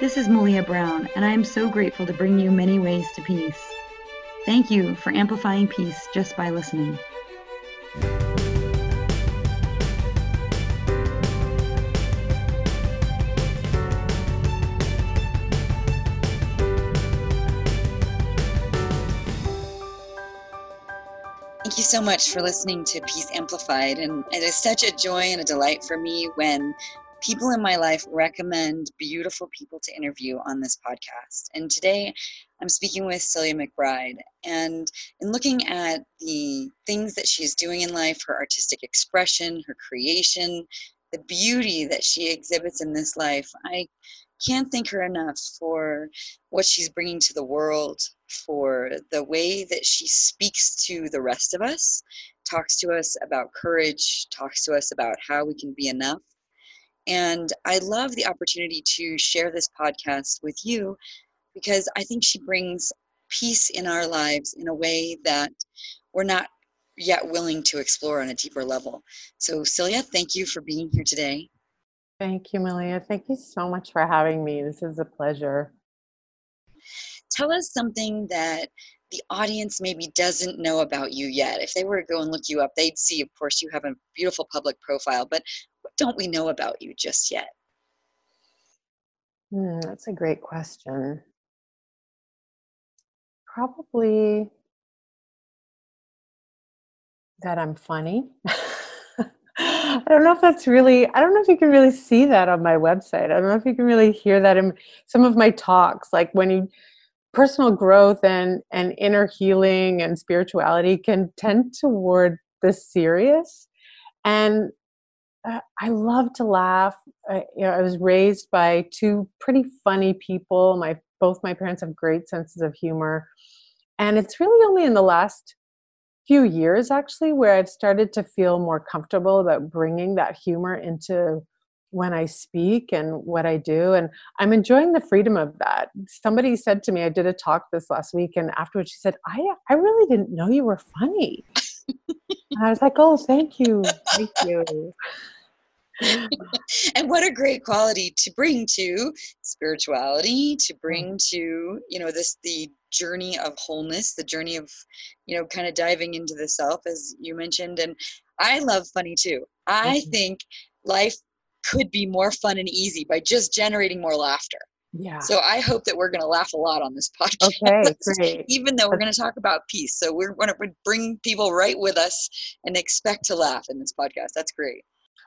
This is Malia Brown, and I am so grateful to bring you many ways to peace. Thank you for amplifying peace just by listening. Thank you so much for listening to Peace Amplified. And it is such a joy and a delight for me when people in my life recommend beautiful people to interview on this podcast. And today I'm speaking with Celia McBride. And in looking at the things that she's doing in life, her artistic expression, her creation, the beauty that she exhibits in this life, I can't thank her enough for what she's bringing to the world, for the way that she speaks to the rest of us, talks to us about courage, talks to us about how we can be enough. And I love the opportunity to share this podcast with you because I think she brings peace in our lives in a way that we're not yet willing to explore on a deeper level. So, Celia, thank you for being here today. Thank you, Malia. Thank you so much for having me. This is a pleasure. Tell us something that the audience maybe doesn't know about you yet. If they were to go and look you up, they'd see, of course, you have a beautiful public profile, but what don't we know about you just yet? Hmm, that's a great question. Probably that I'm funny. I don't know if that's really, I don't know if you can really see that on my website. I don't know if you can really hear that in some of my talks. Like when you, personal growth and, and inner healing and spirituality can tend toward the serious. And uh, I love to laugh. I, you know, I was raised by two pretty funny people. My both my parents have great senses of humor, and it's really only in the last few years actually where I've started to feel more comfortable about bringing that humor into when I speak and what I do. And I'm enjoying the freedom of that. Somebody said to me, I did a talk this last week, and afterwards she said, I, I really didn't know you were funny. I was like, oh, thank you. Thank you. And what a great quality to bring to spirituality to bring to you know this the journey of wholeness the journey of you know kind of diving into the self as you mentioned. And i love funny too. I Mhm. think life could be more fun and easy by just generating more laughter. Yeah. so i hope that we're going to laugh a lot on this podcast Okay, great. even though we're going to talk about peace. So we're going to bring people right with us and expect to laugh in this podcast. That's great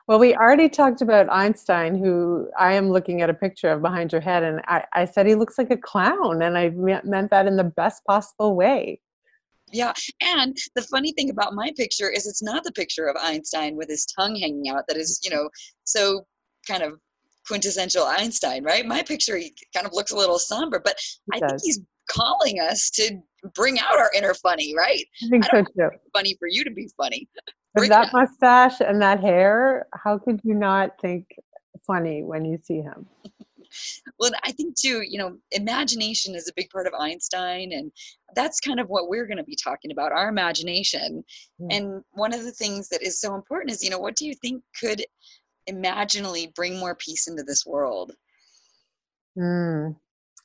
Well, we already talked about Einstein, who I am looking at a picture of behind your head, and I, I said he looks like a clown, and I meant that in the best possible way. Yeah, and the funny thing about my picture is it's not the picture of Einstein with his tongue hanging out that is, you know, so kind of quintessential Einstein, right? My picture he kind of looks a little somber, but He I think he's calling us to bring out our inner funny, right? I think I so too. Funny for you to be funny. With that mustache and that hair, how could you not think funny when you see him? Well, I think too, you know, imagination is a big part of Einstein, and that's kind of what we're going to be talking about our imagination. Yeah. And one of the things that is so important is, you know, what do you think could imaginally bring more peace into this world? Mm.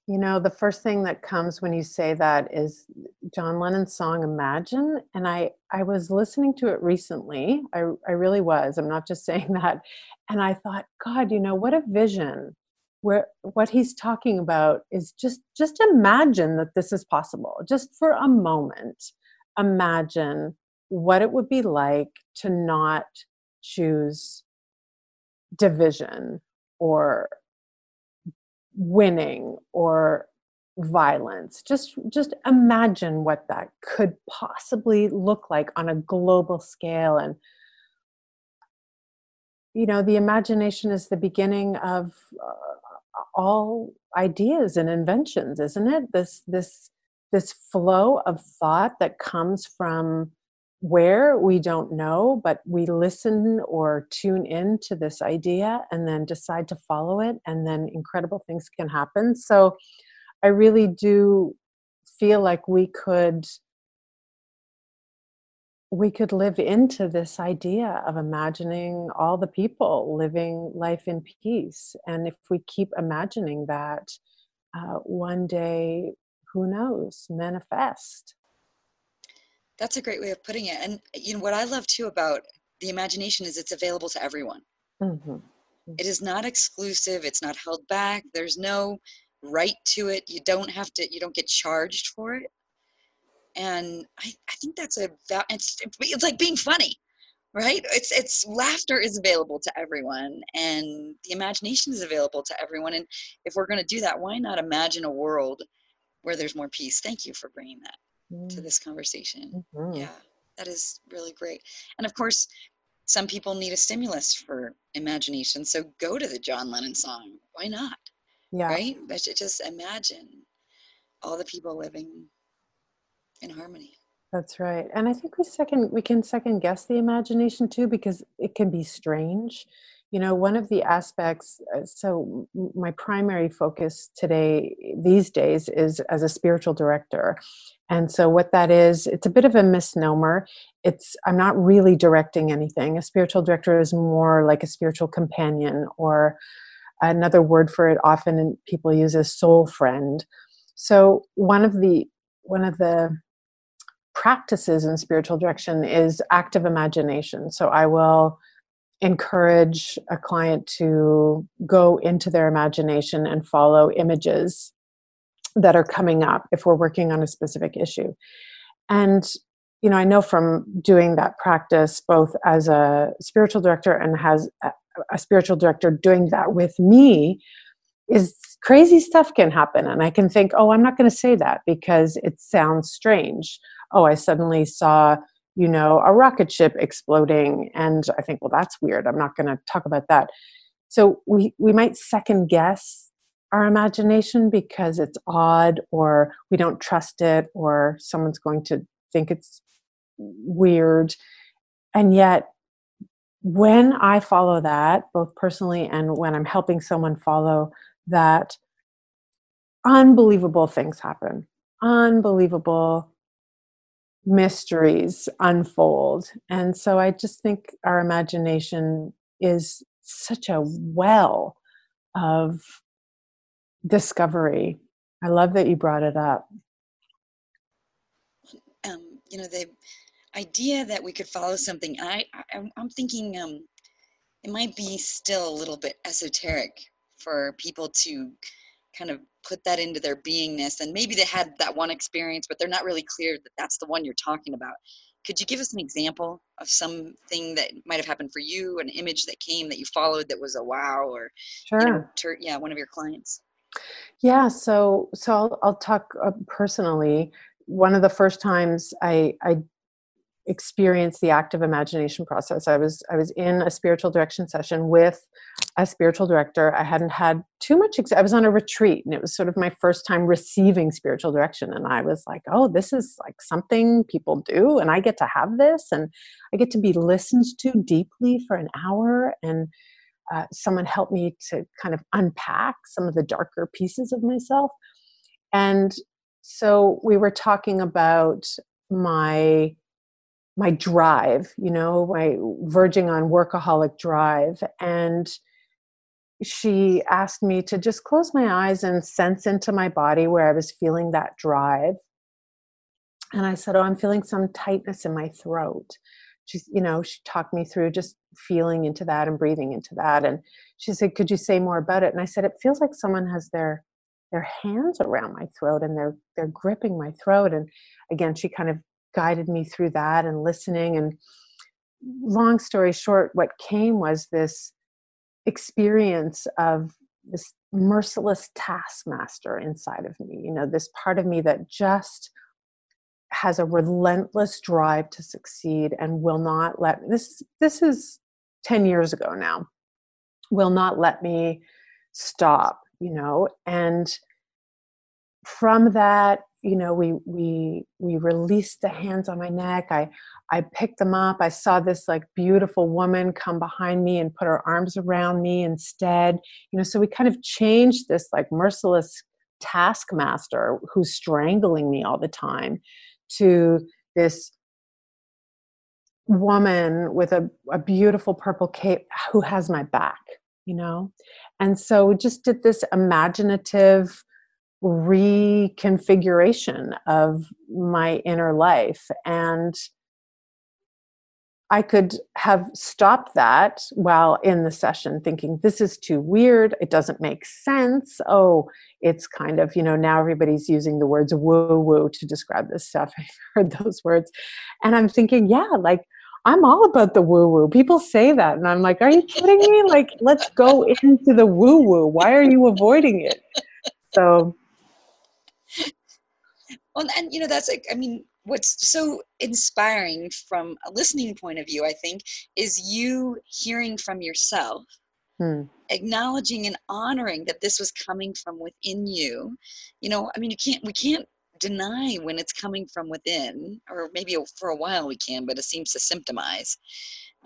You know, the first thing that comes when you say that is John Lennon's song Imagine. And I, I was listening to it recently. I, I really was. I'm not just saying that. And I thought, God, you know, what a vision. Where what he's talking about is just just imagine that this is possible. Just for a moment, imagine what it would be like to not choose division or winning or violence. Just just imagine what that could possibly look like on a global scale. And you know the imagination is the beginning of uh, all ideas and inventions isn't it? This this this flow of thought that comes from where we don't know but we listen or tune in to this idea and then decide to follow it and then incredible things can happen so i really do feel like we could we could live into this idea of imagining all the people living life in peace. And if we keep imagining that, uh, one day, who knows, manifest. That's a great way of putting it. And you know what I love too about the imagination is it's available to everyone. Mm-hmm. It is not exclusive. It's not held back. There's no right to it. You don't have to. You don't get charged for it. And I, I think that's a it's it's like being funny, right? It's it's laughter is available to everyone, and the imagination is available to everyone. And if we're going to do that, why not imagine a world where there's more peace? Thank you for bringing that. To this conversation. Mm-hmm. Yeah, that is really great. And of course, some people need a stimulus for imagination. So go to the John Lennon song. Why not? Yeah. Right? But just imagine all the people living in harmony. That's right. And I think we second we can second guess the imagination too because it can be strange. You know, one of the aspects uh, so my primary focus today these days is as a spiritual director. And so what that is, it's a bit of a misnomer. It's I'm not really directing anything. A spiritual director is more like a spiritual companion or another word for it often people use a soul friend. So one of the one of the practices in spiritual direction is active imagination. So I will encourage a client to go into their imagination and follow images that are coming up if we're working on a specific issue. And you know, I know from doing that practice both as a spiritual director and has a spiritual director doing that with me is crazy stuff can happen and I can think, "Oh, I'm not going to say that because it sounds strange." Oh, I suddenly saw you know a rocket ship exploding and i think well that's weird i'm not going to talk about that so we we might second guess our imagination because it's odd or we don't trust it or someone's going to think it's weird. And yet, when I follow that, both personally and when I'm helping someone follow that, unbelievable things happen. Unbelievable mysteries unfold. And so I just think our imagination is such a well of discovery. I love that you brought it up. Um, you know, the idea that we could follow something, I, I am thinking um, it might be still a little bit esoteric for people to kind of put that into their beingness and maybe they had that one experience but they're not really clear that that's the one you're talking about could you give us an example of something that might have happened for you an image that came that you followed that was a wow or sure. you know, yeah one of your clients yeah, so so I'll, I'll talk uh, personally. One of the first times I, I experienced the active imagination process, I was I was in a spiritual direction session with a spiritual director. I hadn't had too much. Ex- I was on a retreat, and it was sort of my first time receiving spiritual direction. And I was like, "Oh, this is like something people do, and I get to have this, and I get to be listened to deeply for an hour." And uh, someone helped me to kind of unpack some of the darker pieces of myself. And so we were talking about my my drive, you know, my verging on workaholic drive. And she asked me to just close my eyes and sense into my body where I was feeling that drive. And I said, Oh, I'm feeling some tightness in my throat she's you know she talked me through just feeling into that and breathing into that and she said could you say more about it and i said it feels like someone has their their hands around my throat and they're they're gripping my throat and again she kind of guided me through that and listening and long story short what came was this experience of this merciless taskmaster inside of me you know this part of me that just has a relentless drive to succeed and will not let this this is 10 years ago now will not let me stop you know and from that you know we we we released the hands on my neck i i picked them up i saw this like beautiful woman come behind me and put her arms around me instead you know so we kind of changed this like merciless taskmaster who's strangling me all the time to this woman with a, a beautiful purple cape who has my back, you know? And so we just did this imaginative reconfiguration of my inner life. And I could have stopped that while in the session thinking, this is too weird. It doesn't make sense. Oh, it's kind of, you know, now everybody's using the words woo woo to describe this stuff. I've heard those words. And I'm thinking, yeah, like I'm all about the woo woo. People say that. And I'm like, are you kidding me? Like, let's go into the woo woo. Why are you avoiding it? So. Well, and you know, that's like, I mean, what's so inspiring from a listening point of view, I think, is you hearing from yourself, hmm. acknowledging and honoring that this was coming from within you. You know, I mean, you can't, we can't deny when it's coming from within, or maybe for a while we can, but it seems to symptomize.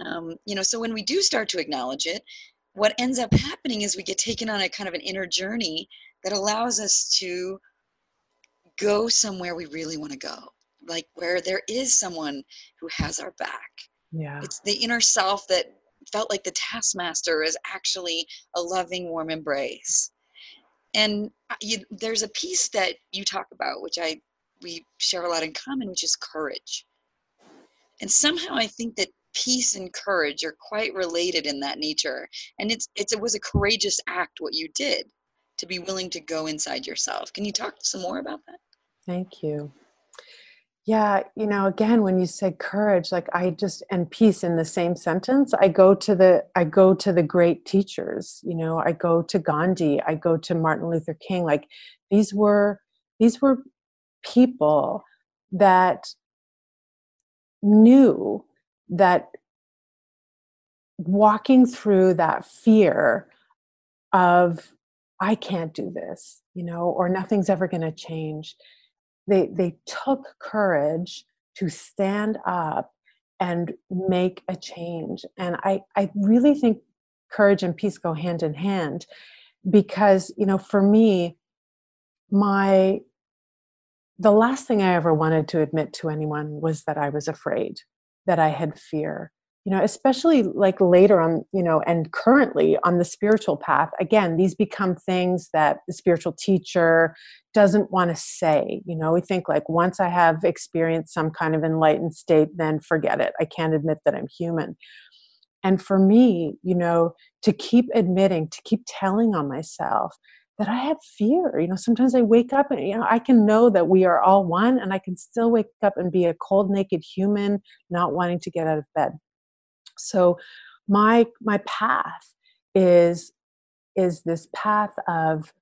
Um, you know, so when we do start to acknowledge it, what ends up happening is we get taken on a kind of an inner journey that allows us to go somewhere we really want to go like where there is someone who has our back. Yeah. It's the inner self that felt like the taskmaster is actually a loving, warm embrace. And uh, you, there's a piece that you talk about, which I we share a lot in common, which is courage. And somehow I think that peace and courage are quite related in that nature. And it's, it's it was a courageous act what you did to be willing to go inside yourself. Can you talk some more about that? Thank you. Yeah, you know, again, when you say courage, like I just and peace in the same sentence, I go to the I go to the great teachers. You know, I go to Gandhi, I go to Martin Luther King. Like these were these were people that knew that walking through that fear of I can't do this, you know, or nothing's ever going to change they they took courage to stand up and make a change. And i i really think courage and peace go hand in hand because you know for me my the last thing i ever wanted to admit to anyone was that i was afraid that i had fear you know especially like later on you know and currently on the spiritual path again these become things that the spiritual teacher doesn't want to say you know? We think like once i have experienced some kind of enlightened state then forget it. I can't admit that i'm human. And for me you know to keep admitting to keep telling on myself that i have fear you know sometimes i wake up and you know i can know that we are all one and i can still wake up and be a cold naked human not wanting to get out of bed so my my path is is this path of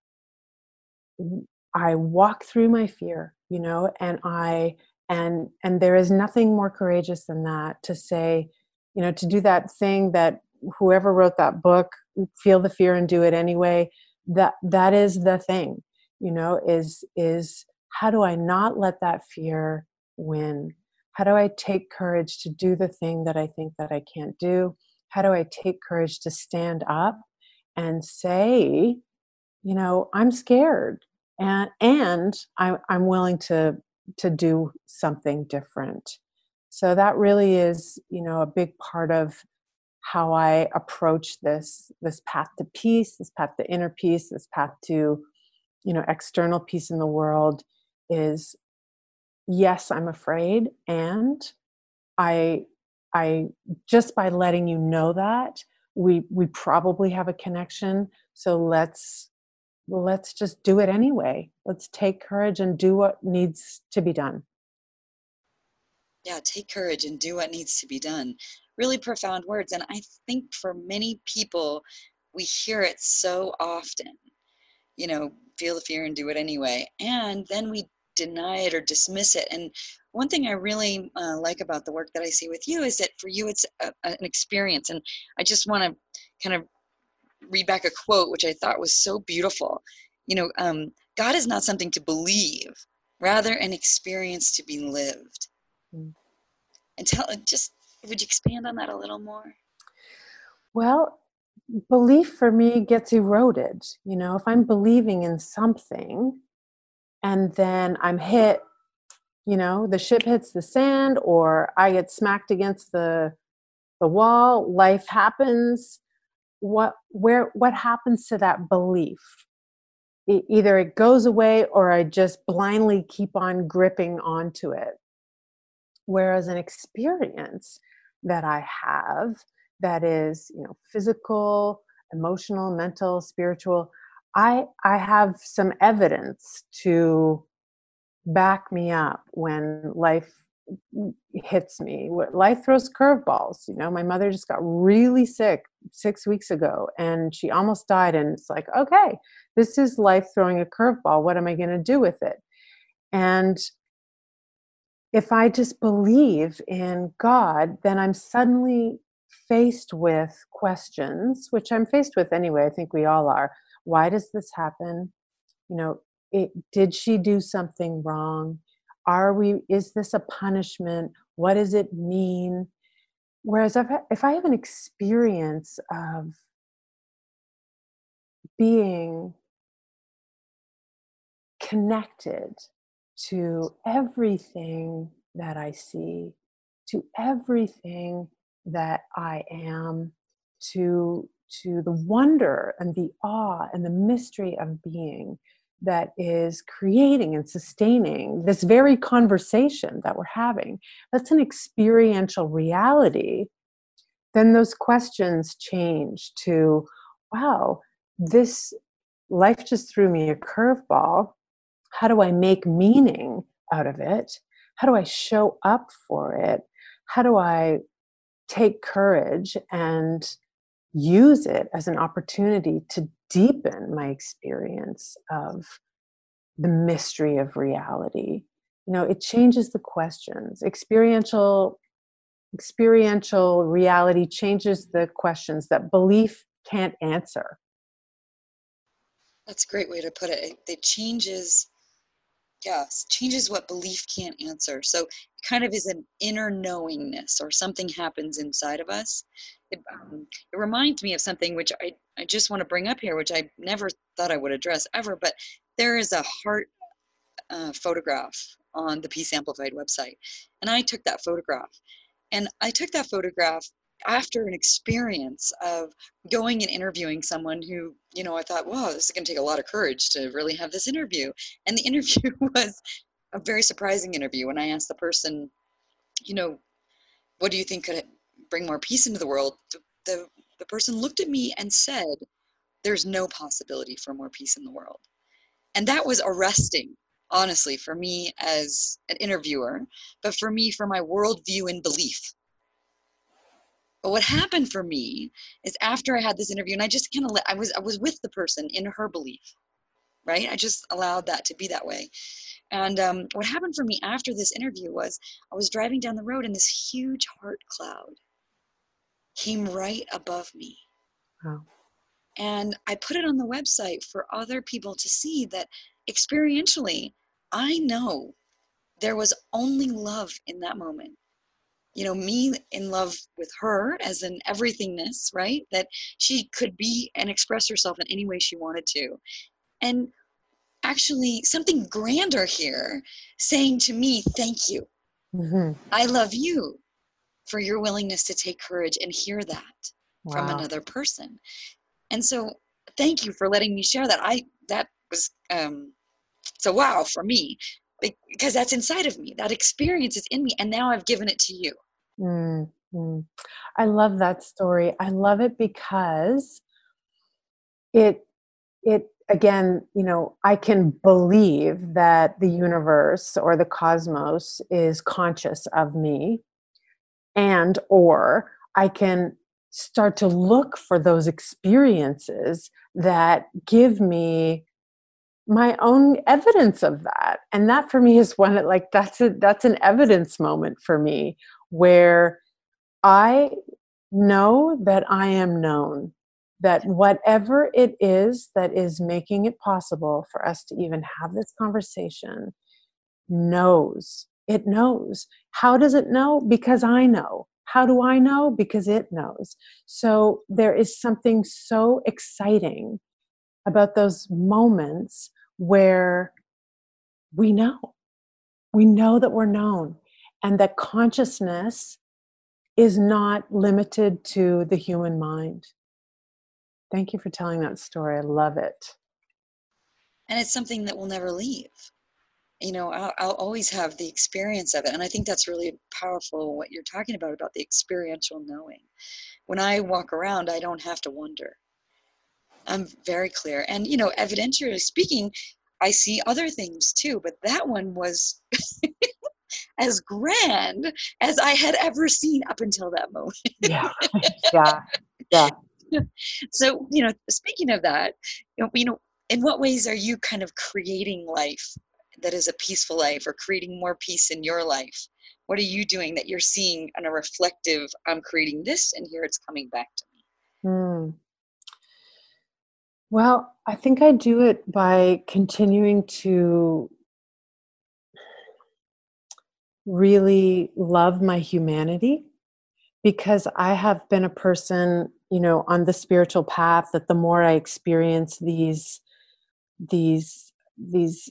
I walk through my fear, you know, and I and and there is nothing more courageous than that to say, you know, to do that thing that whoever wrote that book, feel the fear and do it anyway. That that is the thing, you know, is is how do I not let that fear win? How do i take courage to do the thing that i think that i can't do? How do i take courage to stand up and say you know i'm scared and and i'm, I'm willing to to do something different. So that really is you know a big part of how i approach this this path to peace this path to inner peace this path to you know external peace in the world is yes i'm afraid and i i just by letting you know that we we probably have a connection so let's let's just do it anyway. Let's take courage and do what needs to be done. Yeah take courage and do what needs to be done. Really profound words and i think for many people we hear it so often. You know feel the fear and do it anyway and then we deny it or dismiss it. And one thing I really uh, like about the work that I see with you is that for you it's a, an experience. And I just want to kind of read back a quote which I thought was so beautiful. You know, um, God is not something to believe, rather an experience to be lived. Mm. And tell just would you expand on that a little more? Well, belief for me gets eroded. You know, if I'm believing in something, and then I'm hit you know the ship hits the sand or i get smacked against the the wall life happens. What where what happens to that belief? It, either it goes away or i just blindly keep on gripping onto it. Whereas an experience that i have that is you know physical emotional mental spiritual i i have some evidence to back me up when life hits me life throws curveballs you know? My mother just got really sick six weeks ago and she almost died and it's like okay this is life throwing a curveball. What am i going to do with it? And if i just believe in god then i'm suddenly faced with questions which i'm faced with anyway i think we all are. Why does this happen? You know it, did she do something wrong? Are we is this a punishment? What does it mean? Whereas if I, if I have an experience of being connected to everything that I see, to everything that I am, to to the wonder and the awe and the mystery of being, that is creating and sustaining this very conversation that we're having, that's an experiential reality, then those questions change to, wow, this life just threw me a curveball. How do I make meaning out of it? How do I show up for it? How do I take courage and use it as an opportunity to deepen my experience of the mystery of reality. You know it changes the questions. Experiential experiential reality changes the questions that belief can't answer. That's a great way to put it. It changes yes changes what belief can't answer so it kind of is an inner knowingness or something happens inside of us it, um, it reminds me of something which I, I just want to bring up here, which I never thought I would address ever, but there is a heart uh, photograph on the Peace Amplified website. And I took that photograph. And I took that photograph after an experience of going and interviewing someone who, you know, I thought, wow, this is going to take a lot of courage to really have this interview. And the interview was a very surprising interview. When I asked the person, you know, what do you think could bring more peace into the world, the, the, the person looked at me and said, There's no possibility for more peace in the world. And that was arresting, honestly, for me as an interviewer, but for me, for my worldview and belief. But what happened for me is after I had this interview, and I just kind of let I was I was with the person in her belief, right? I just allowed that to be that way. And um, what happened for me after this interview was I was driving down the road and this huge heart cloud came right above me. Wow. And I put it on the website for other people to see that experientially, I know there was only love in that moment. You know, me in love with her as an everythingness, right? That she could be and express herself in any way she wanted to. And actually, something grander here saying to me, Thank you. Mm-hmm. I love you for your willingness to take courage and hear that wow. from another person. And so thank you for letting me share that. I that was um so wow for me because that's inside of me. That experience is in me and now I've given it to you. Mm-hmm. I love that story. I love it because it it again, you know, I can believe that the universe or the cosmos is conscious of me and or i can start to look for those experiences that give me my own evidence of that and that for me is one that like that's a that's an evidence moment for me where i know that i am known that whatever it is that is making it possible for us to even have this conversation knows it knows. How does it know? Because I know. How do I know? Because it knows. So there is something so exciting about those moments where we know. we know that we're known and that consciousness is not limited to the human mind. Thank you for telling that story. I love it. And it's something that will never leave. You know, I'll, I'll, always have the experience of it. And I think that's really powerful what you're talking about, about the experiential knowing. When I walk around, I don't have to wonder. I'm very clear. And, you know, evidentially speaking, I see other things too, but that one was as grand as I had ever seen up until that moment. yeah. Yeah. Yeah. so, you know, speaking of that, you know, you know, in what ways are you kind of creating life that is a peaceful life or creating more peace in your life? What are you doing that you're seeing on a reflective, I'm creating this and here it's coming back to me? Hmm. Well, I think I do it by continuing to really love my humanity because I have been a person, you know, on the spiritual path that the more I experience these these these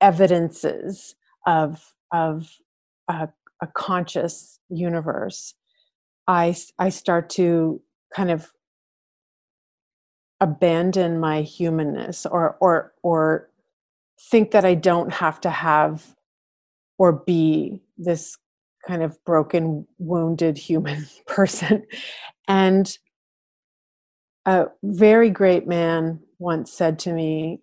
evidences of of a, a conscious universe, I I start to kind of abandon my humanness or or or think that I don't have to have or be this kind of broken wounded human person. And a very great man once said to me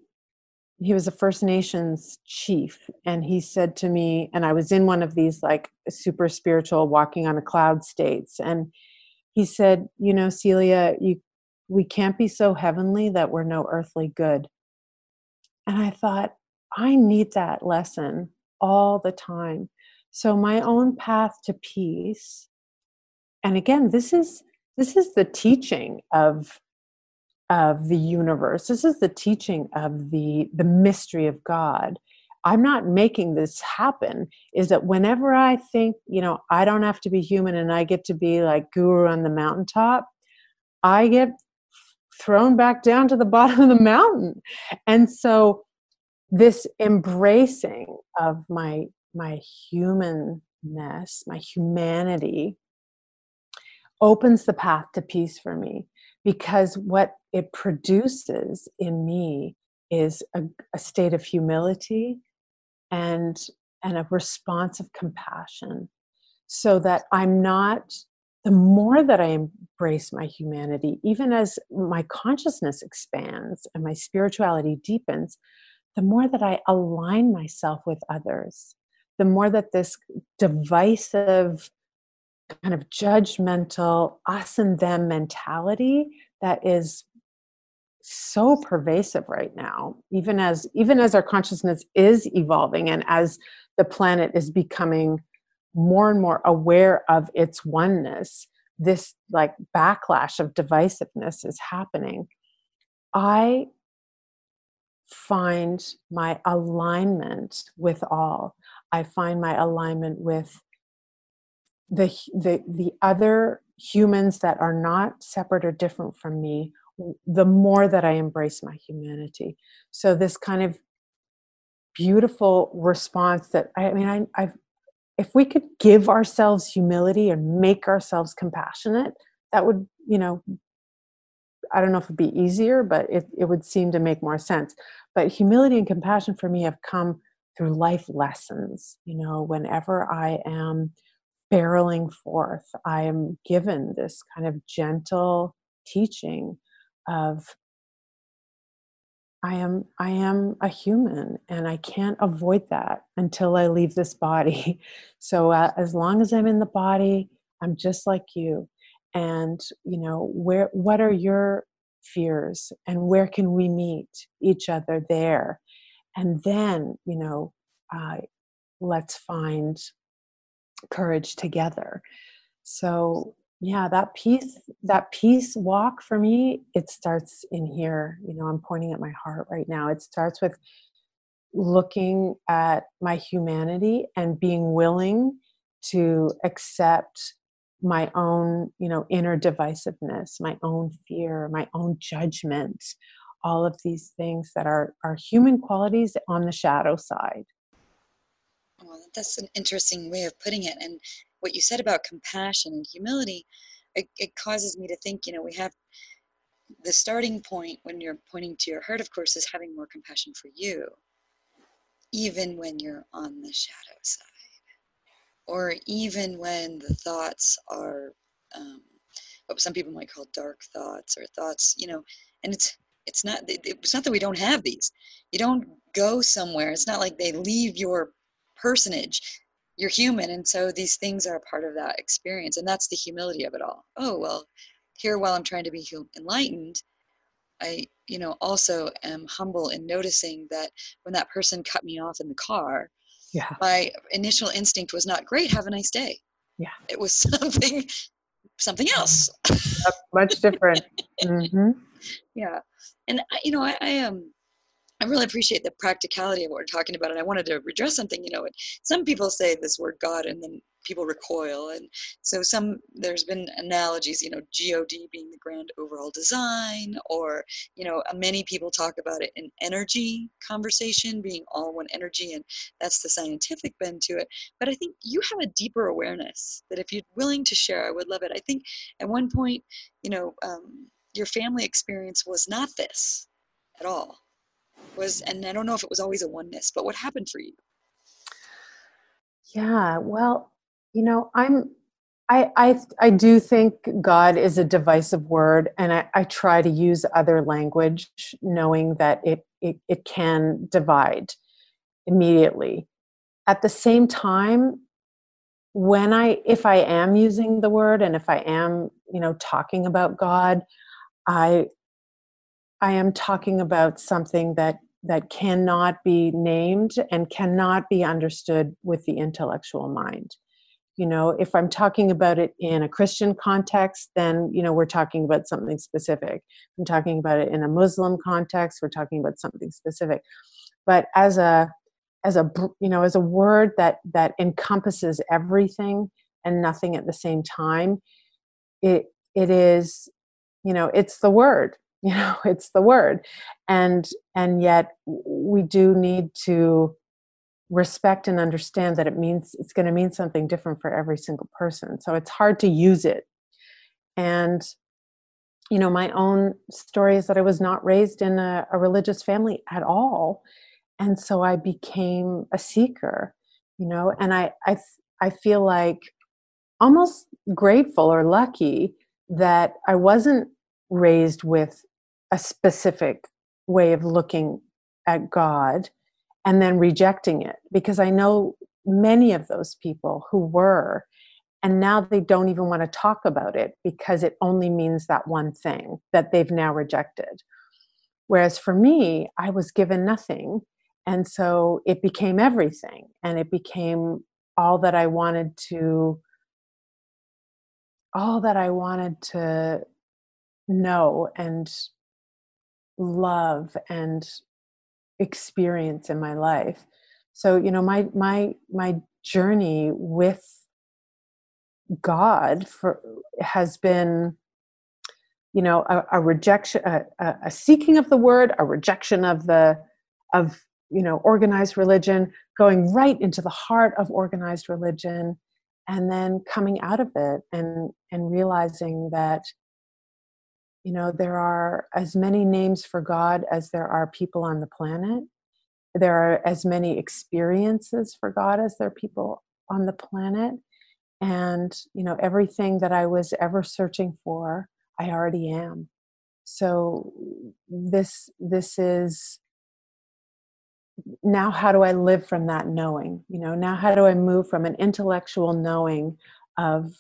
he was a first nations chief and he said to me and i was in one of these like super spiritual walking on a cloud states and he said you know celia you we can't be so heavenly that we're no earthly good. And I thought, I need that lesson all the time. So my own path to peace, and again, this is this is the teaching of of the universe. This is the teaching of the the mystery of God. I'm not making this happen. Is that whenever I think, you know, I don't have to be human and I get to be like guru on the mountaintop, I get thrown back down to the bottom of the mountain. And so this embracing of my my humanness, my humanity opens the path to peace for me because what it produces in me is a, a state of humility and and a response of compassion so that i'm not the more that I embrace my humanity, even as my consciousness expands and my spirituality deepens, the more that I align myself with others, the more that this divisive, kind of judgmental, us and them mentality that is so pervasive right now even as even as our consciousness is evolving and as the planet is becoming more and more aware of its oneness, this like backlash of divisiveness is happening. I find my alignment with all. I find my alignment with the the the other humans that are not separate or different from me the more that I embrace my humanity. So this kind of beautiful response that I mean I, I've if we could give ourselves humility and make ourselves compassionate, that would, you know, I don't know if it'd be easier, but it, it would seem to make more sense. But humility and compassion for me have come through life lessons. You know, whenever I am barreling forth, I am given this kind of gentle teaching of I am I am a human and I can't avoid that until I leave this body. So uh, as long as I'm in the body, I'm just like you. And you know, where what are your fears and where can we meet each other there? And then, you know, uh, let's find courage together. So yeah that peace that peace walk for me it starts in here you know i'm pointing at my heart right now it starts with looking at my humanity and being willing to accept my own you know inner divisiveness my own fear my own judgment all of these things that are are human qualities on the shadow side Well, that's an interesting way of putting it. And what you said about compassion and humility, it, it causes me to think, you know, we have the starting point when you're pointing to your heart, of course, is having more compassion for you, even when you're on the shadow side, or even when the thoughts are um, what some people might call dark thoughts or thoughts, you know, and it's it's not it's not that we don't have these. You don't go somewhere. It's not like they leave your personage. You're human, and so these things are a part of that experience, and that's the humility of it all. Oh well, here while I'm trying to be enlightened, I, you know, also am humble in noticing that when that person cut me off in the car, yeah. my initial instinct was not great. Have a nice day. Yeah. It was something, something else. much different. mm-hmm. Yeah. And you know, I, I am, um, I really appreciate the practicality of what we're talking about. And I wanted to redress something, you know, some people say this word God and then people recoil. And so some, there's been analogies, you know, God being the grand overall design, or, you know, many people talk about it in energy conversation being all one energy. And that's the scientific bend to it. But I think you have a deeper awareness that if you're willing to share, I would love it. I think at one point, you know, um, your family experience was not this at all was and i don't know if it was always a oneness but what happened for you yeah well you know i'm I, I I do think God is a divisive word, and I, I try to use other language, knowing that it, it it can divide immediately. At the same time, when I if I am using the word and if I am you know talking about God, I I am talking about something that that cannot be named and cannot be understood with the intellectual mind. You know, if I'm talking about it in a Christian context, then you know we're talking about something specific. I'm talking about it in a Muslim context, we're talking about something specific. But as a as a you know as a word that that encompasses everything and nothing at the same time, it it is you know it's the word you know it's the word. And and yet we do need to respect and understand that it means it's going to mean something different for every single person. So it's hard to use it. And you know my own story is that i was not raised in a, a religious family at all. And so i became a seeker you know and i i i feel like almost grateful or lucky that i wasn't raised with a specific way of looking at God and then rejecting it because I know many of those people who were and now they don't even want to talk about it because it only means that one thing that they've now rejected. Whereas for me, I was given nothing. And so it became everything. And it became all that I wanted to, all that I wanted to know and love and experience in my life. So you know my my my journey with god for has been you know a, a rejection a, a, seeking of the word a rejection of the of you know organized religion going right into the heart of organized religion and then coming out of it and and realizing that you know there are as many names for god as there are people on the planet. There are as many experiences for god as there are people on the planet. And you know everything that i was ever searching for i already am. So this this is now how do i live from that knowing? You know now how do i move from an intellectual knowing of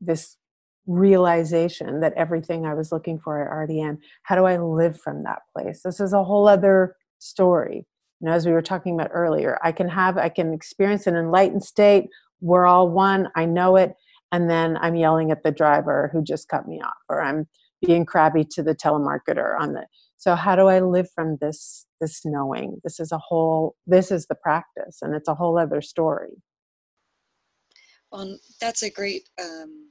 this realization that everything I was looking for, I already am. How do I live from that place? This is a whole other story. You know, as we were talking about earlier, I can have, I can experience an enlightened state. We're all one. I know it. And then I'm yelling at the driver who just cut me off, or I'm being crabby to the telemarketer on the. So how do I live from this this knowing? This is a whole. This is the practice, and it's a whole other story. Well, that's a great um,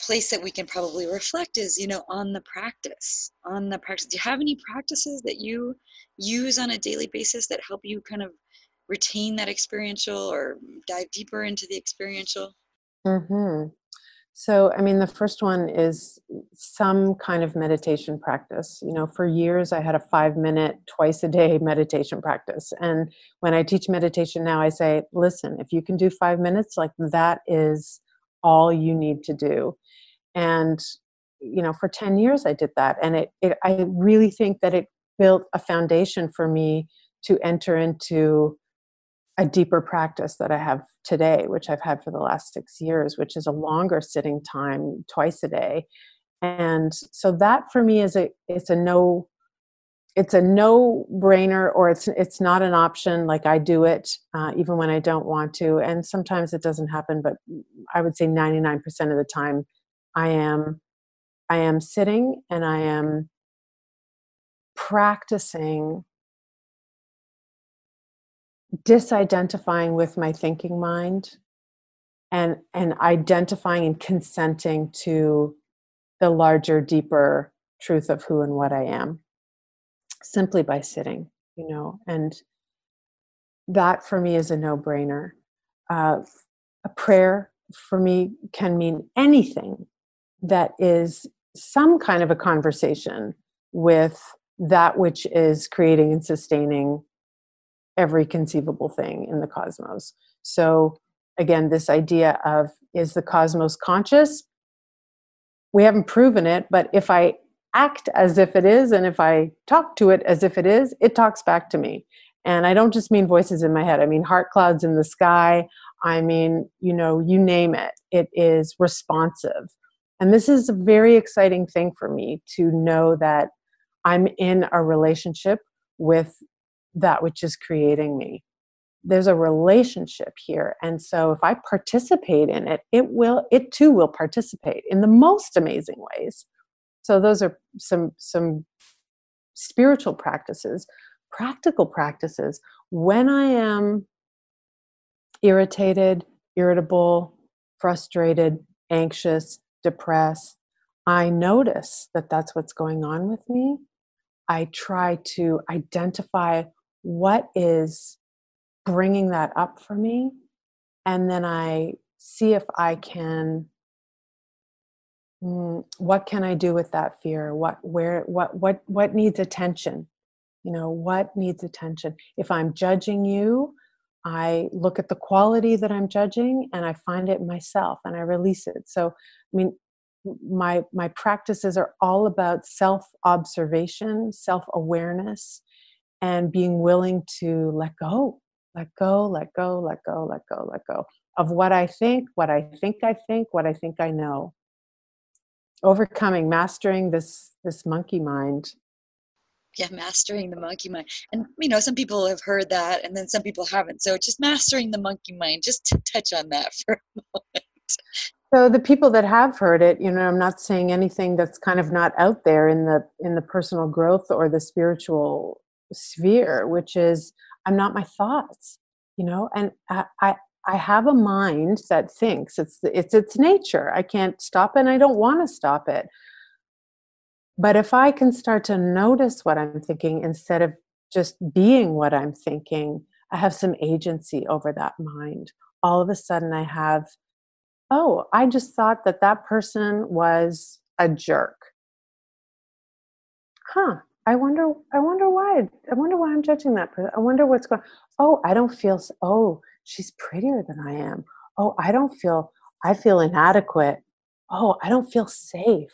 place that we can probably reflect is you know on the practice on the practice do you have any practices that you use on a daily basis that help you kind of retain that experiential or dive deeper into the experiential? Mm-hmm. So, I mean, the first one is some kind of meditation practice. You know, for years I had a five minute, twice a day meditation practice. And when I teach meditation now, I say, listen, if you can do five minutes, like that is all you need to do. And, you know, for 10 years I did that. And it, it I really think that it built a foundation for me to enter into a deeper practice that I have today, which I've had for the last six years, which is a longer sitting time twice a day. And so that for me is a it's a no it's a no brainer or it's it's not an option like i do it uh, even when i don't want to and sometimes it doesn't happen but i would say 99% of the time i am i am sitting and i am practicing disidentifying with my thinking mind and and identifying and consenting to the larger deeper truth of who and what i am simply by sitting you know and that for me is a no-brainer uh, a prayer for me can mean anything that is some kind of a conversation with that which is creating and sustaining every conceivable thing in the cosmos. So, again, this idea of is the cosmos conscious? We haven't proven it, but if I act as if it is and if I talk to it as if it is, it talks back to me. And I don't just mean voices in my head, I mean heart clouds in the sky. I mean, you know, you name it, it is responsive. And this is a very exciting thing for me to know that I'm in a relationship with that which is creating me there's a relationship here and so if i participate in it it will it too will participate in the most amazing ways so those are some some spiritual practices. Practical practices. When i am irritated irritable frustrated anxious depressed i notice that that's what's going on with me. I try to identify what is bringing that up for me and then i see if i can mm, what can i do with that fear? What where what what what needs attention? You know what needs attention? If i'm judging you i look at the quality that i'm judging and i find it myself and i release it. So i mean my my practices are all about self observation self awareness and being willing to let go, let go, let go, let go, let go, let go of what I think, what I think I think, what I think I know. Overcoming, mastering this this monkey mind. Yeah, mastering the monkey mind. And you know, some people have heard that and then some people haven't. So just mastering the monkey mind, just to touch on that for a moment. So the people that have heard it, you know, I'm not saying anything that's kind of not out there in the in the personal growth or the spiritual sphere which is i'm not my thoughts you know and i i, I have a mind that thinks it's it's its nature i can't stop it and i don't want to stop it but if i can start to notice what i'm thinking instead of just being what i'm thinking i have some agency over that mind all of a sudden i have oh i just thought that that person was a jerk huh I wonder, I wonder why. I wonder why I'm judging that person. I wonder what's going. Oh, I don't feel. Oh, she's prettier than I am. Oh, I don't feel. I feel inadequate. Oh, I don't feel safe.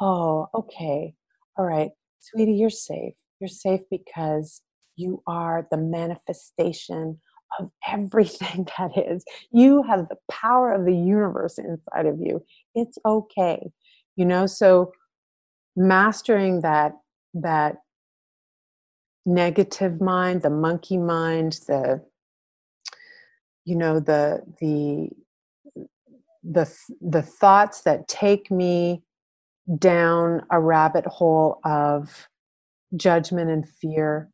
Oh, okay, all right, sweetie, you're safe. You're safe because you are the manifestation of everything that is. You have the power of the universe inside of you. It's okay, you know. So mastering that that negative mind the monkey mind the you know the the the the thoughts that take me down a rabbit hole of judgment and fear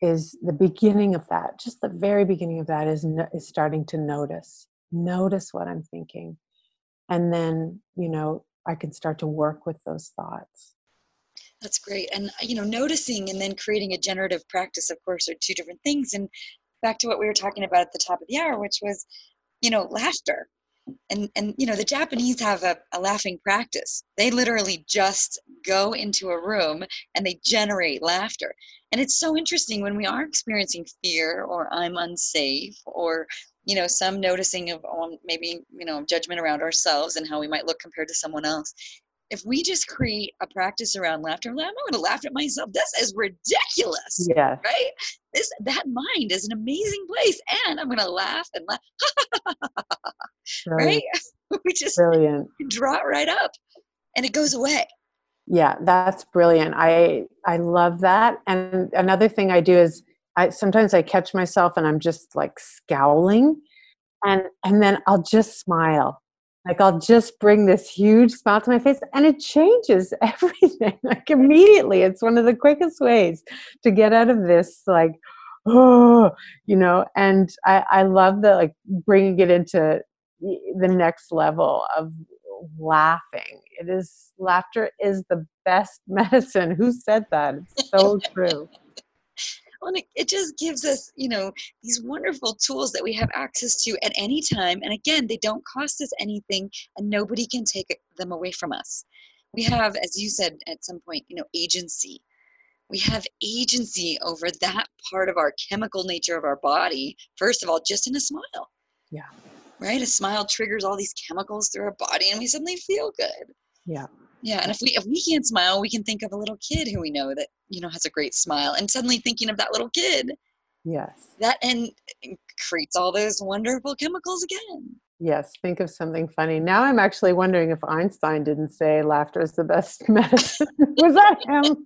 is the beginning of that just the very beginning of that is is starting to notice notice what i'm thinking and then you know i can start to work with those thoughts that's great. And, uh, you know, noticing and then creating a generative practice, of course, are two different things. And back to what we were talking about at the top of the hour, which was, you know, laughter. And and you know, the Japanese have a, a laughing practice. They literally just go into a room and they generate laughter. And it's so interesting when we are experiencing fear or I'm unsafe or you know some noticing of um, maybe you know judgment around ourselves and how we might look compared to someone else if we just create a practice around laughter, I'm going to laugh at myself. This is ridiculous. Yeah. Right? This that mind is an amazing place, and I'm going to laugh and laugh. right? we just brilliant. draw it right up, and it goes away. Yeah, that's brilliant. I I love that. And another thing I do is I sometimes I catch myself and I'm just like scowling, and and then I'll just smile like I'll just bring this huge smile to my face and it changes everything. Like immediately. It's one of the quickest ways to get out of this like oh, you know, and I I love the like bringing it into the next level of laughing. It is laughter is the best medicine. Who said that? It's so true well, it, it just gives us, you know, these wonderful tools that we have access to at any time. And again, they don't cost us anything and nobody can take them away from us. We have, as you said at some point, you know, agency. We have agency over that part of our chemical nature of our body, first of all, just in a smile. Yeah. Right? A smile triggers all these chemicals through our body and we suddenly feel good. Yeah. Yeah, and if we if we can't smile, we can think of a little kid who we know that you know has a great smile, and suddenly thinking of that little kid. Yes. That and creates all those wonderful chemicals again. Yes, think of something funny. Now I'm actually wondering if Einstein didn't say laughter is the best medicine. Was that him?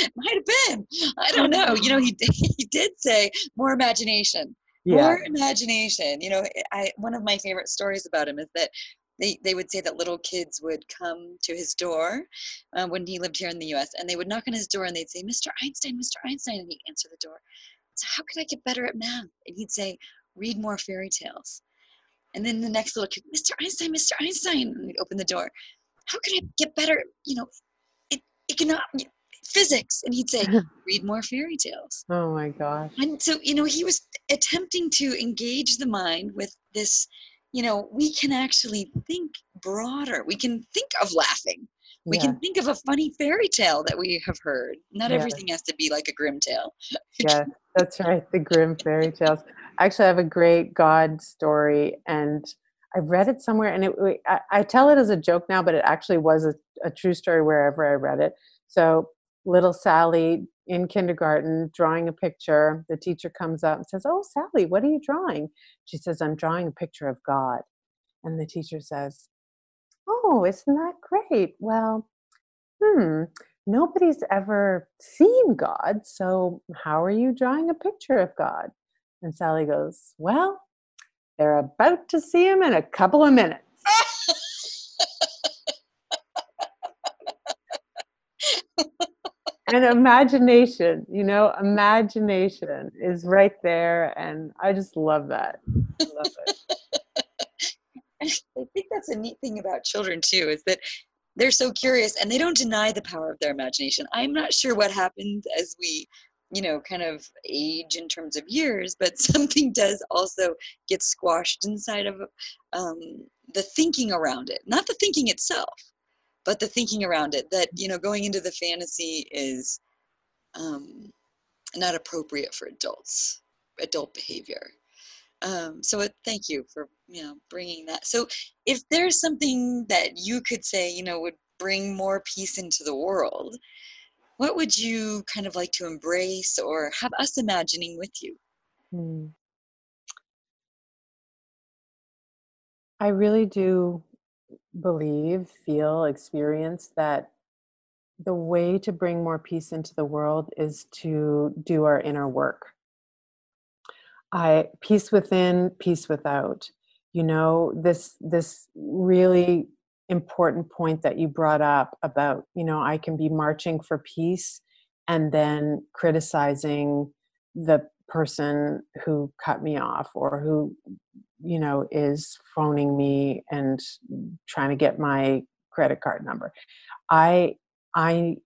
Might have been. I don't know. You know, he he did say more imagination. Yeah. More imagination. You know, I one of my favorite stories about him is that they, they would say that little kids would come to his door uh, when he lived here in the US and they would knock on his door and they'd say, Mr. Einstein, Mr. Einstein, and he'd answer the door. So, how could I get better at math? And he'd say, read more fairy tales. And then the next little kid, Mr. Einstein, Mr. Einstein, and we'd open the door. How could I get better, you know, it, economic, physics? And he'd say, read more fairy tales. Oh my gosh. And so, you know, he was attempting to engage the mind with this you know, we can actually think broader. We can think of laughing. We yeah. can think of a funny fairy tale that we have heard. Not yeah. everything has to be like a grim tale. yeah, that's right. The Grimm fairy tales. Actually, I have a great God story, and I read it somewhere, and it. I, I tell it as a joke now, but it actually was a, a true story wherever I read it. So little Sally in kindergarten drawing a picture. The teacher comes up and says, Oh, Sally, what are you drawing? She says, I'm drawing a picture of God. And the teacher says, Oh, isn't that great? Well, hmm, nobody's ever seen God, so how are you drawing a picture of God? And Sally goes, Well, they're about to see him in a couple of minutes. And imagination you know imagination is right there and i just love that. I, love it. I think that's a neat thing about children too is that they're so curious and they don't deny the power of their imagination. I'm not sure what happens as we you know kind of age in terms of years but something does also get squashed inside of um, the thinking around it not the thinking itself but the thinking around it that you know going into the fantasy is um, not appropriate for adults adult behavior. Um, so it, thank you for you know bringing that. So if there's something that you could say you know would bring more peace into the world what would you kind of like to embrace or have us imagining with you? Hmm. i really do believe, feel, experience that the way to bring more peace into the world is to do our inner work. I peace within, peace without. You know, this this really important point that you brought up about, you know, I can be marching for peace and then criticizing the person who cut me off or who you know is phoning me and trying to get my credit card number i i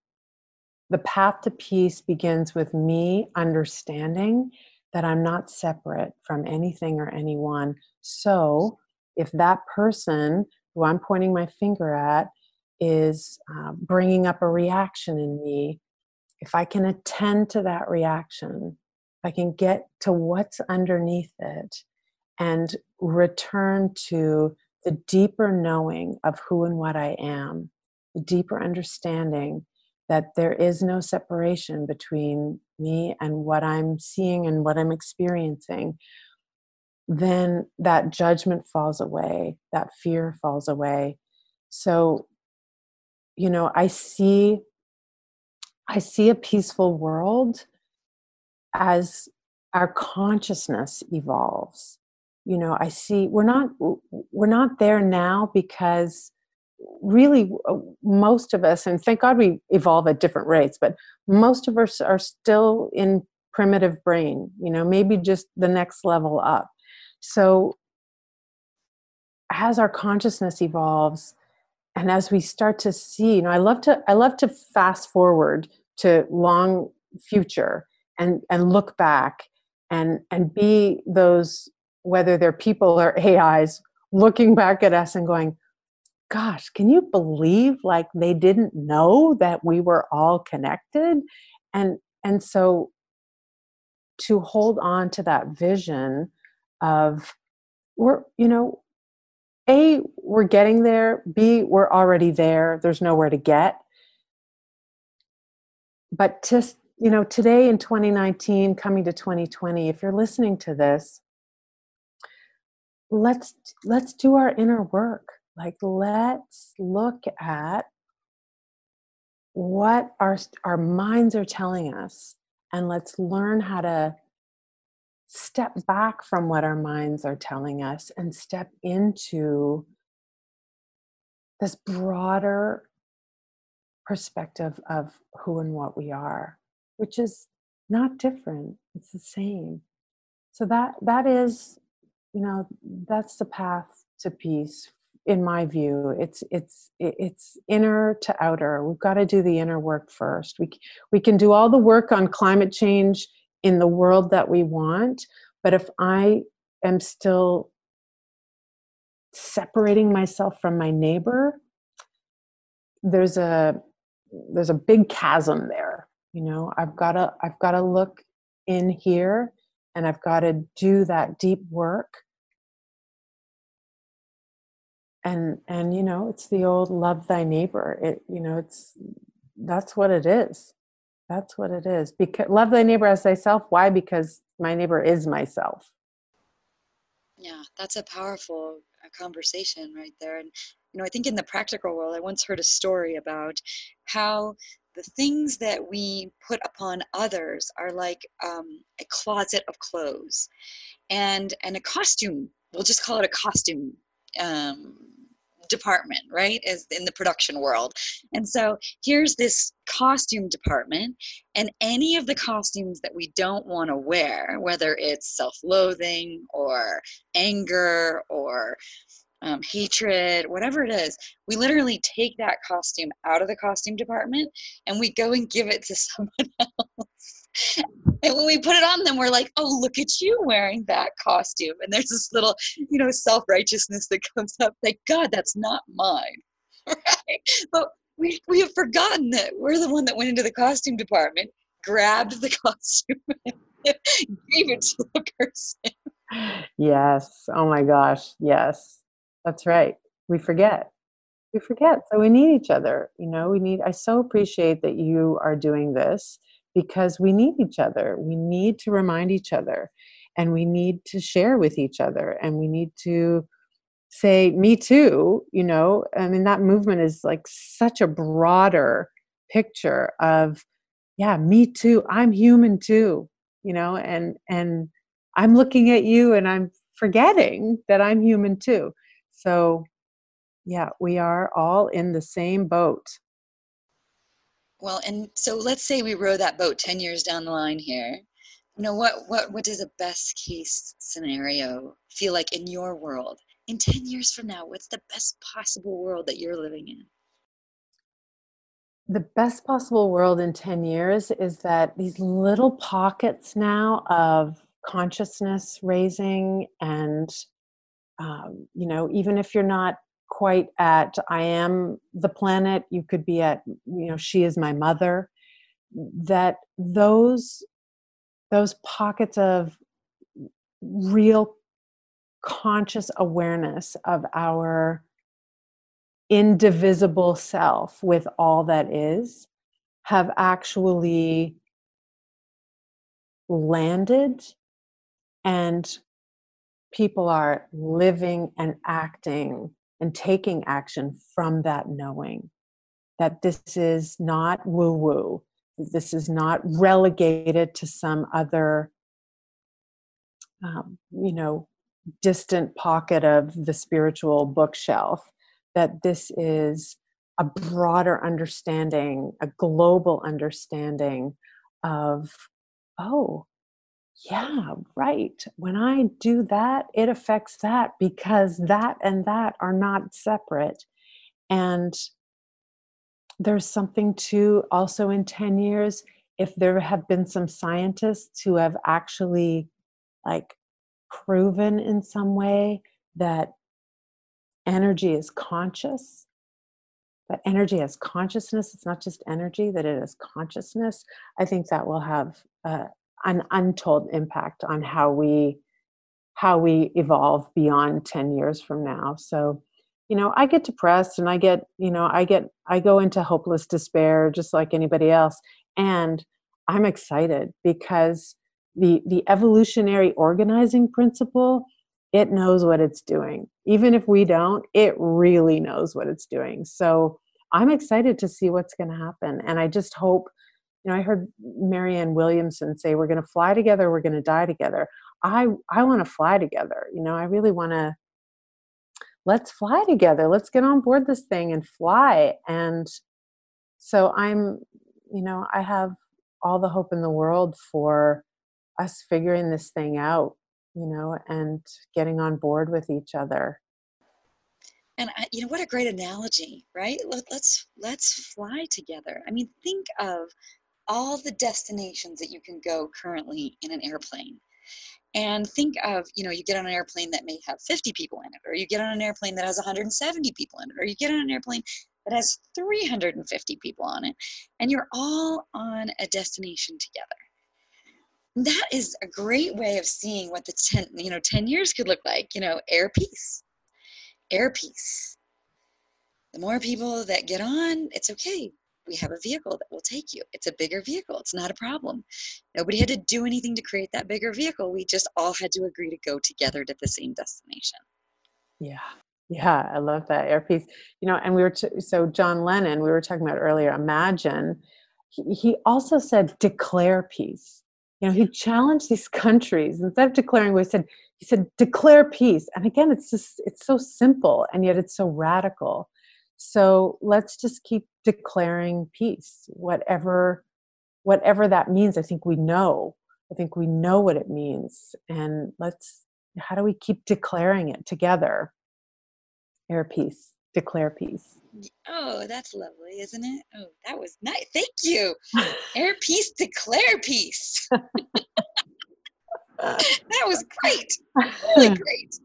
the path to peace begins with me understanding that I'm not separate from anything or anyone. So, if that person who I'm pointing my finger at is uh, bringing up a reaction in me, if I can attend to that reaction, if I can get to what's underneath it and return to the deeper knowing of who and what I am, the deeper understanding that there is no separation between me and what I'm seeing and what I'm experiencing, then that judgment falls away, that fear falls away. So, you know, I see I see a peaceful world as our consciousness evolves. You know, I see we're not we're not there now because really uh, most of us and thank god we evolve at different rates but most of us are still in primitive brain you know maybe just the next level up so as our consciousness evolves and as we start to see you know i love to i love to fast forward to long future and and look back and and be those whether they're people or ais looking back at us and going gosh, can you believe like they didn't know that we were all connected? And and so to hold on to that vision of we're, you know, A, we're getting there, B, we're already there, there's nowhere to get. But just, you know, today in 2019, coming to 2020, if you're listening to this, let's let's do our inner work. Like let's look at what our our minds are telling us and let's learn how to step back from what our minds are telling us and step into this broader perspective of who and what we are which is not different it's the same. So that that is you know that's the path to peace in my view. It's it's it's inner to outer. We've got to do the inner work first. We we can do all the work on climate change in the world that we want but if i am still separating myself from my neighbor there's a there's a big chasm there you know i've got to i've got to look in here and i've got to do that deep work. And and you know it's the old love thy neighbor. It you know it's that's what it is. That's what it is. Because love thy neighbor as thyself. Why? Because my neighbor is myself. Yeah that's a powerful uh, conversation right there. And you know i think in the practical world i once heard a story about how the things that we put upon others are like um, a closet of clothes and and a costume we'll just call it a costume um, department, right? As in the production world. And so here's this costume department, and any of the costumes that we don't want to wear, whether it's self loathing or anger or um, hatred, whatever it is, we literally take that costume out of the costume department and we go and give it to someone else. And when we put it on them we're like oh look at you wearing that costume. And there's this little you know self-righteousness that comes up like god that's not mine. Right? But we, we have forgotten that we're the one that went into the costume department grabbed the costume gave it to the person. Yes. Oh my gosh. Yes that's right we forget we forget so we need each other you know we need i so appreciate that you are doing this because we need each other. We need to remind each other and we need to share with each other and we need to say, Me too. You know, I mean, that movement is like such a broader picture of, yeah, me too. I'm human too, you know, and, and, I'm looking at you and I'm forgetting that I'm human too. So, yeah, we are all in the same boat. Well, and so let's say we row that boat 10 years down the line here. You know, what, what, what does a best case scenario feel like in your world? In 10 years from now, what's the best possible world that you're living in? the best possible world in 10 years is that these little pockets now of consciousness raising and um, you know even if you're not quite at i am the planet you could be at you know she is my mother that those those pockets of real conscious awareness of our indivisible self with all that is have actually landed and people are living and acting and taking action from that knowing that this is not woo woo this is not relegated to some other um, you know distant pocket of the spiritual bookshelf that this is a broader understanding a global understanding of oh yeah right. When i do that it affects that because that and that are not separate and there's something to also in 10 years if there have been some scientists who have actually like proven in some way that energy is conscious that energy has consciousness it's not just energy that it is consciousness i think that will have uh, an untold impact on how we how we evolve beyond 10 years from now. So you know i get depressed and i get you know i get i go into hopeless despair just like anybody else. And i'm excited because the the evolutionary organizing principle it knows what it's doing. Even if we don't it really knows what it's doing. So i'm excited to see what's going to happen. And i just hope you know i heard marianne williamson say we're going to fly together we're going to die together. I i want to fly together you know i really want to let's fly together let's get on board this thing and fly. And so i'm you know i have all the hope in the world for us figuring this thing out you know and getting on board with each other. And I, you know what a great analogy right? Let, let's let's fly together. I mean think of all the destinations that you can go currently in an airplane. And think of you know you get on an airplane that may have 50 people in it or you get on an airplane that has 170 people in it or you get on an airplane that has 350 people on it and you're all on a destination together. That is a great way of seeing what the 10 you know 10 years could look like you know air peace. Air peace. The more people that get on it's okay we have a vehicle that will take you. It's a bigger vehicle. It's not a problem. Nobody had to do anything to create that bigger vehicle. We just all had to agree to go together to the same destination. Yeah. Yeah, I love that air peace. You know, and we were t- so John Lennon, we were talking about earlier, imagine. He, he also said declare peace. You know, he challenged these countries instead of declaring, we said he said declare peace. And again, it's just it's so simple and yet it's so radical. So let's just keep declaring peace, whatever whatever that means. I think we know. I think we know what it means. And let's how do we keep declaring it together? Air peace, declare peace. Oh, that's lovely, isn't it? Oh, that was nice. Thank you. Air peace, declare peace. that was great. Really great.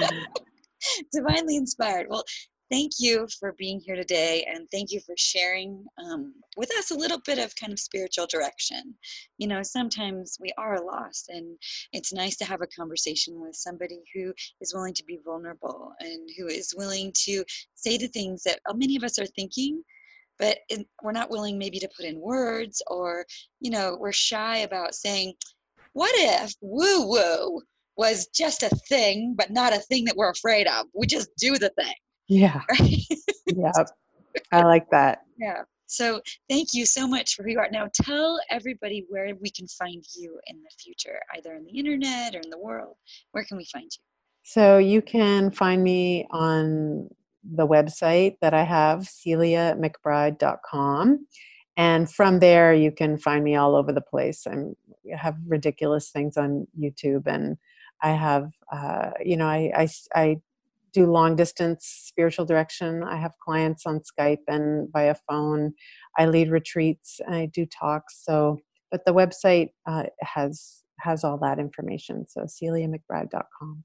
Divinely inspired. Well, thank you for being here today and thank you for sharing um, with us a little bit of kind of spiritual direction. You know sometimes we are lost and it's nice to have a conversation with somebody who is willing to be vulnerable and who is willing to say the things that uh, many of us are thinking but we're not willing maybe to put in words or you know we're shy about saying what if woo woo was just a thing but not a thing that we're afraid of? We just do the thing yeah. Right? yeah. I like that. Yeah. So thank you so much for who you are. Now tell everybody where we can find you in the future, either in the internet or in the world. Where can we find you? So you can find me on the website that I have, celiamcbride.com. And from there, you can find me all over the place. I'm, I have ridiculous things on YouTube, and I have, uh, you know, I, I, I do long distance spiritual direction. I have clients on Skype and via phone. I lead retreats. I do talks. So, but the website uh, has has all that information. So celiamcbride.com.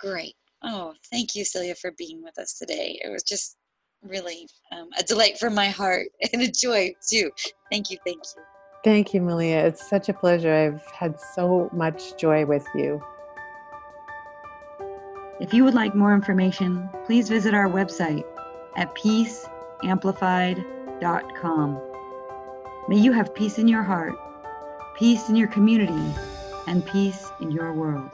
Great. Oh, thank you, Celia, for being with us today. It was just really um, a delight for my heart and a joy too. Thank you. Thank you. Thank you, Malia. It's such a pleasure. I've had so much joy with you. If you would like more information, please visit our website at peaceamplified.com. May you have peace in your heart, peace in your community, and peace in your world.